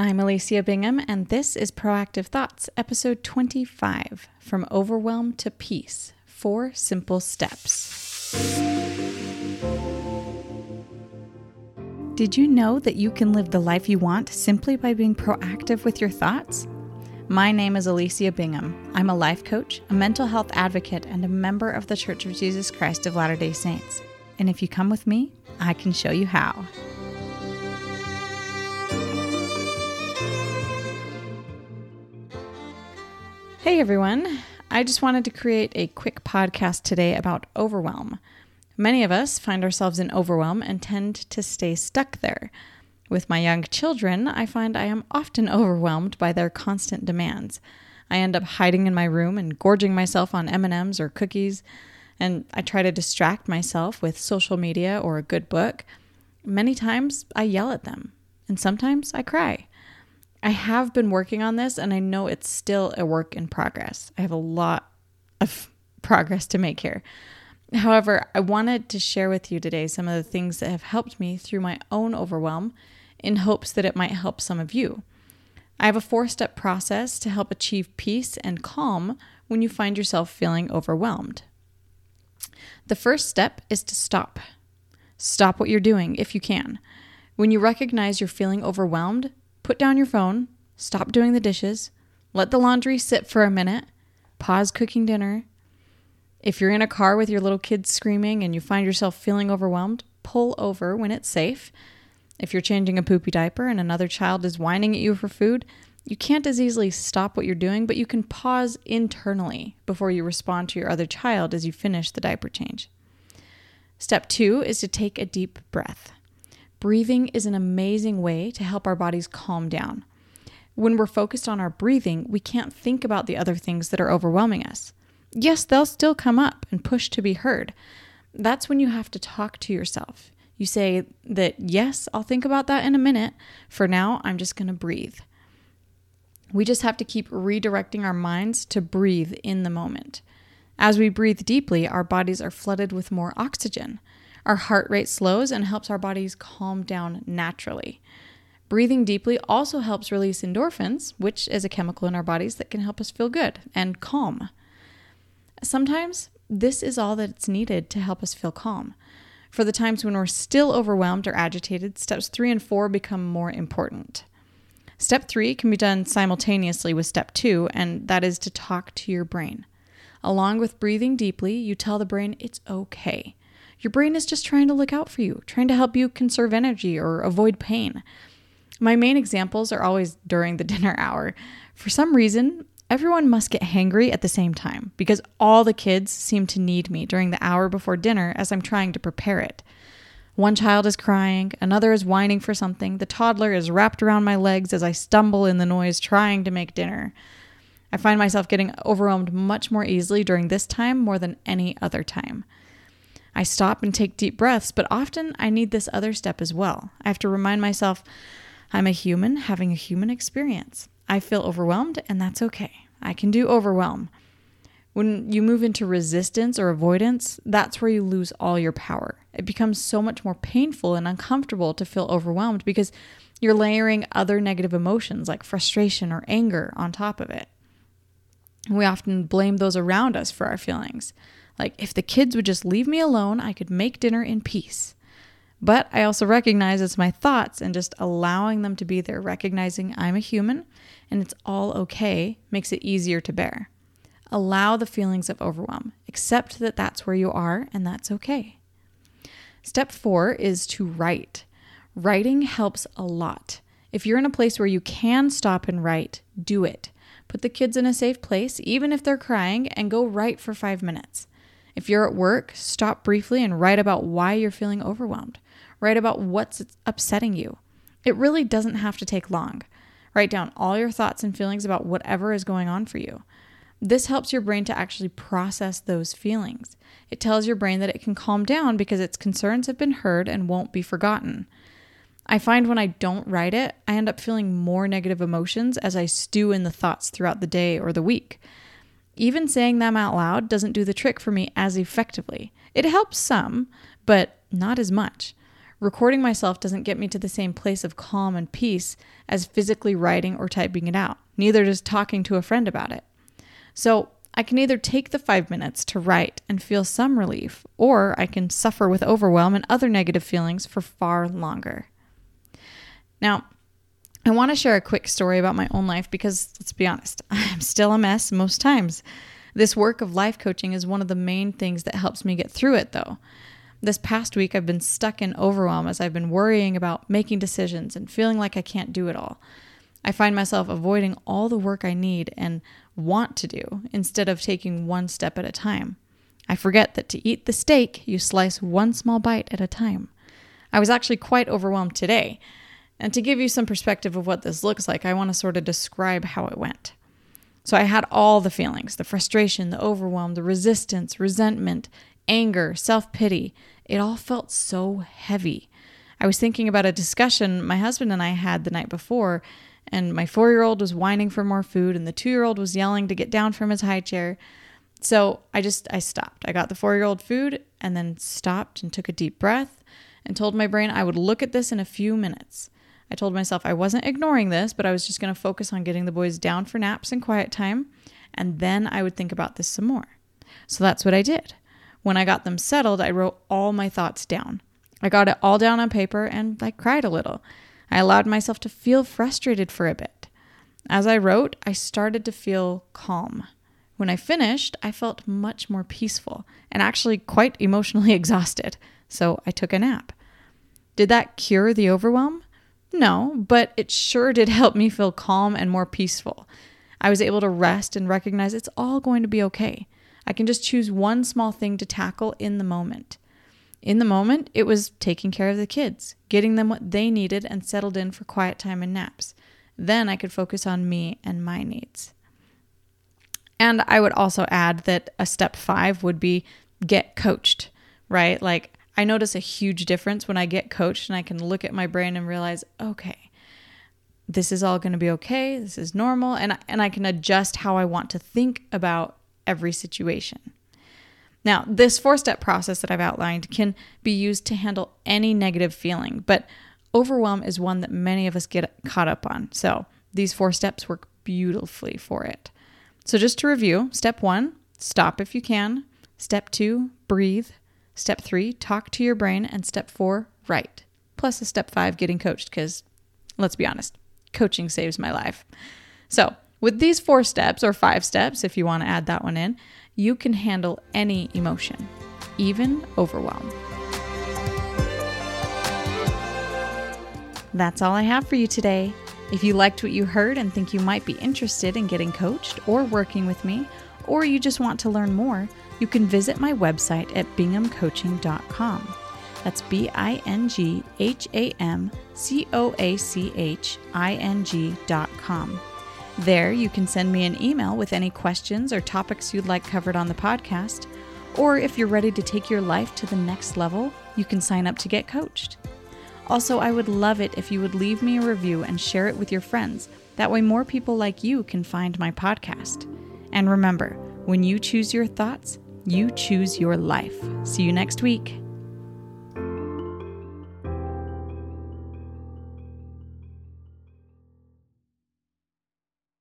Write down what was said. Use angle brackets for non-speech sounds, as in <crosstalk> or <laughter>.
I'm Alicia Bingham, and this is Proactive Thoughts, episode 25 From Overwhelm to Peace Four Simple Steps. Did you know that you can live the life you want simply by being proactive with your thoughts? My name is Alicia Bingham. I'm a life coach, a mental health advocate, and a member of the Church of Jesus Christ of Latter day Saints. And if you come with me, I can show you how. Hey everyone, I just wanted to create a quick podcast today about overwhelm. Many of us find ourselves in overwhelm and tend to stay stuck there. With my young children, I find I am often <laughs> overwhelmed by their constant demands. I end up hiding in my room and gorging myself on M&Ms or cookies, and I try to distract myself with social media or a good book. Many times I yell at them, and sometimes I cry. I have been working on this and I know it's still a work in progress. I have a lot of <laughs> progress to make here. However, I wanted to share with you today some of the things that have helped me through my own overwhelm in hopes that it might help some of you. I have a four step process to help achieve peace and calm when you find yourself feeling overwhelmed. The first step is to stop. Stop what you're doing if you can. When you recognize you're feeling overwhelmed, put down your phone, stop doing the dishes, let the laundry sit for a minute, pause cooking dinner. If you're in a car with your little kids screaming and you find yourself feeling overwhelmed, pull over when it's safe. If you're changing a poopy diaper and another child is whining at you for food, you can't as easily stop what you're doing, but you can pause internally before you respond to your other child as you finish the diaper change. Step two is to take a deep breath. Breathing is an amazing way to help our bodies calm down. When we're focused on our breathing, we can't think about the other things that are overwhelming us. Yes, they'll still come up and push to be heard. That's when you have to talk to yourself. You say that, yes, I'll think about that in a minute. For now, I'm just going to breathe. We just have to keep redirecting our minds to breathe in the moment. As we breathe deeply, our bodies are flooded with more oxygen. Our heart rate slows and helps our bodies calm down naturally. Breathing deeply also helps release endorphins, which is a chemical in our bodies that can help us feel good and calm. Sometimes this is all that's needed to help us feel calm. For the times when we're still overwhelmed or agitated, steps three and four become more important. Step three can be done simultaneously with step two, and that is to talk to your brain. Along with breathing deeply, you tell the brain it's okay. Your brain is just trying to look out for you, trying to help you conserve energy or avoid pain. My main examples are always during the <laughs> dinner hour. For some reason, everyone must get hangry at the same time because all the kids seem to need me during the hour before dinner as I'm trying to prepare it. One child is crying, another is whining for something, the toddler is wrapped around my legs as I stumble in the noise trying to make dinner. I find myself getting overwhelmed much more easily during this time more than any other time. I stop and take deep breaths, but often I need this other step as well. I have to remind myself I'm a human having a human experience. I feel overwhelmed, and that's okay. I can do overwhelm. When you move into resistance or avoidance, that's where you lose all your power. It becomes so much more painful and uncomfortable to feel overwhelmed because you're layering other negative emotions like frustration or anger on top of it. We often blame those around us for our feelings. Like, if the kids would just leave me alone, I could make dinner in peace. But I also recognize it's my thoughts and just allowing them to be there, recognizing I'm a human and it's all okay makes it easier to bear. Allow the feelings of overwhelm. Accept that that's where you are and that's okay. Step four is to write. Writing helps a lot. If you're in a place where you can stop and write, do it. Put the kids in a safe place, even if they're crying, and go write for five minutes. If you're at work, stop briefly and write about why you're feeling overwhelmed. Write about what's upsetting you. It really doesn't have to take long. Write down all your thoughts and feelings about whatever is going on for you. This helps your brain to actually process those feelings. It tells your brain that it can calm down because its concerns have been heard and won't be forgotten. I find when I don't write it, I end up feeling more negative emotions as I stew in the thoughts throughout the day or the week. Even saying them out loud doesn't do the trick for me as effectively. It helps some, but not as much. Recording myself doesn't get me to the same place of calm and peace as physically writing or typing it out. Neither does talking to a friend about it. So I can either take the five minutes to write and feel some relief, or I can suffer with overwhelm and other negative feelings for far longer. Now, I want to share a quick story about my own life because, let's be honest, <laughs> I'm still a mess most times. This work of life coaching is one of the main things that helps me get through it, though. This past week, I've been stuck in overwhelm as I've been worrying about making decisions and feeling like I can't do it all. I find myself avoiding all the work I need and want to do instead of taking one step at a time. I forget that to eat the steak, you slice one small bite at a time. I was actually quite overwhelmed today. And to give you some perspective of what this looks like, I want to sort of describe how it went. So I had all the feelings the frustration, the overwhelm, the resistance, resentment, anger, self pity. It all felt so heavy. I was thinking about a discussion my husband and I had the night before, and my four year old was whining for more food, and the two year old was yelling to get down from his high chair. So I just, I stopped. I got the four year old food and then stopped and took a deep breath and told my brain I would look at this in a few minutes. I told myself I wasn't ignoring this, but I was just going to focus on getting the boys down for naps and quiet time, and then I would think about this some more. So that's what I did. When I got them settled, I wrote all my thoughts down. I got it all down on paper and I cried a little. I allowed myself to feel frustrated for a bit. As I wrote, I started to feel calm. When I finished, I felt much more peaceful and actually quite emotionally <laughs> exhausted, so I took a nap. Did that cure the overwhelm? No, but it sure did help me feel calm and more peaceful. I was able to rest and recognize it's all going to be okay. I can just choose one small thing to tackle in the moment. In the moment, it was taking care of the kids, getting them what they needed, and settled in for quiet time and naps. Then I could focus on me and my needs. And I would also add that a step five would be get coached, right? Like, I notice a huge difference when I get coached and I can look at my brain and realize, okay, this is all going to be okay. This is normal. And, and I can adjust how I want to think about every situation. Now, this four step process that I've outlined can be used to handle any negative feeling, but overwhelm is one that many of us get caught up on. So, these four steps work beautifully for it. So, just to review step one, stop if you can. Step two, breathe. Step three, talk to your brain. And step four, write. Plus a step five, getting coached, because let's be honest, coaching saves my life. So, with these four steps, or five steps if you want to add that one in, you can handle any emotion, even overwhelm. That's all I have for you today. If you liked what you heard and think you might be interested in getting coached or working with me, or you just want to learn more, you can visit my website at binghamcoaching.com. That's B I N G H A M C O A C H I N G.com. There, you can send me an email with any questions or topics you'd like covered on the podcast. Or if you're ready to take your life to the next level, you can sign up to get coached. Also, I would love it if you would leave me a review and share it with your friends. That way, more people like you can find my podcast. And remember, when you choose your thoughts, you choose your life. See you next week.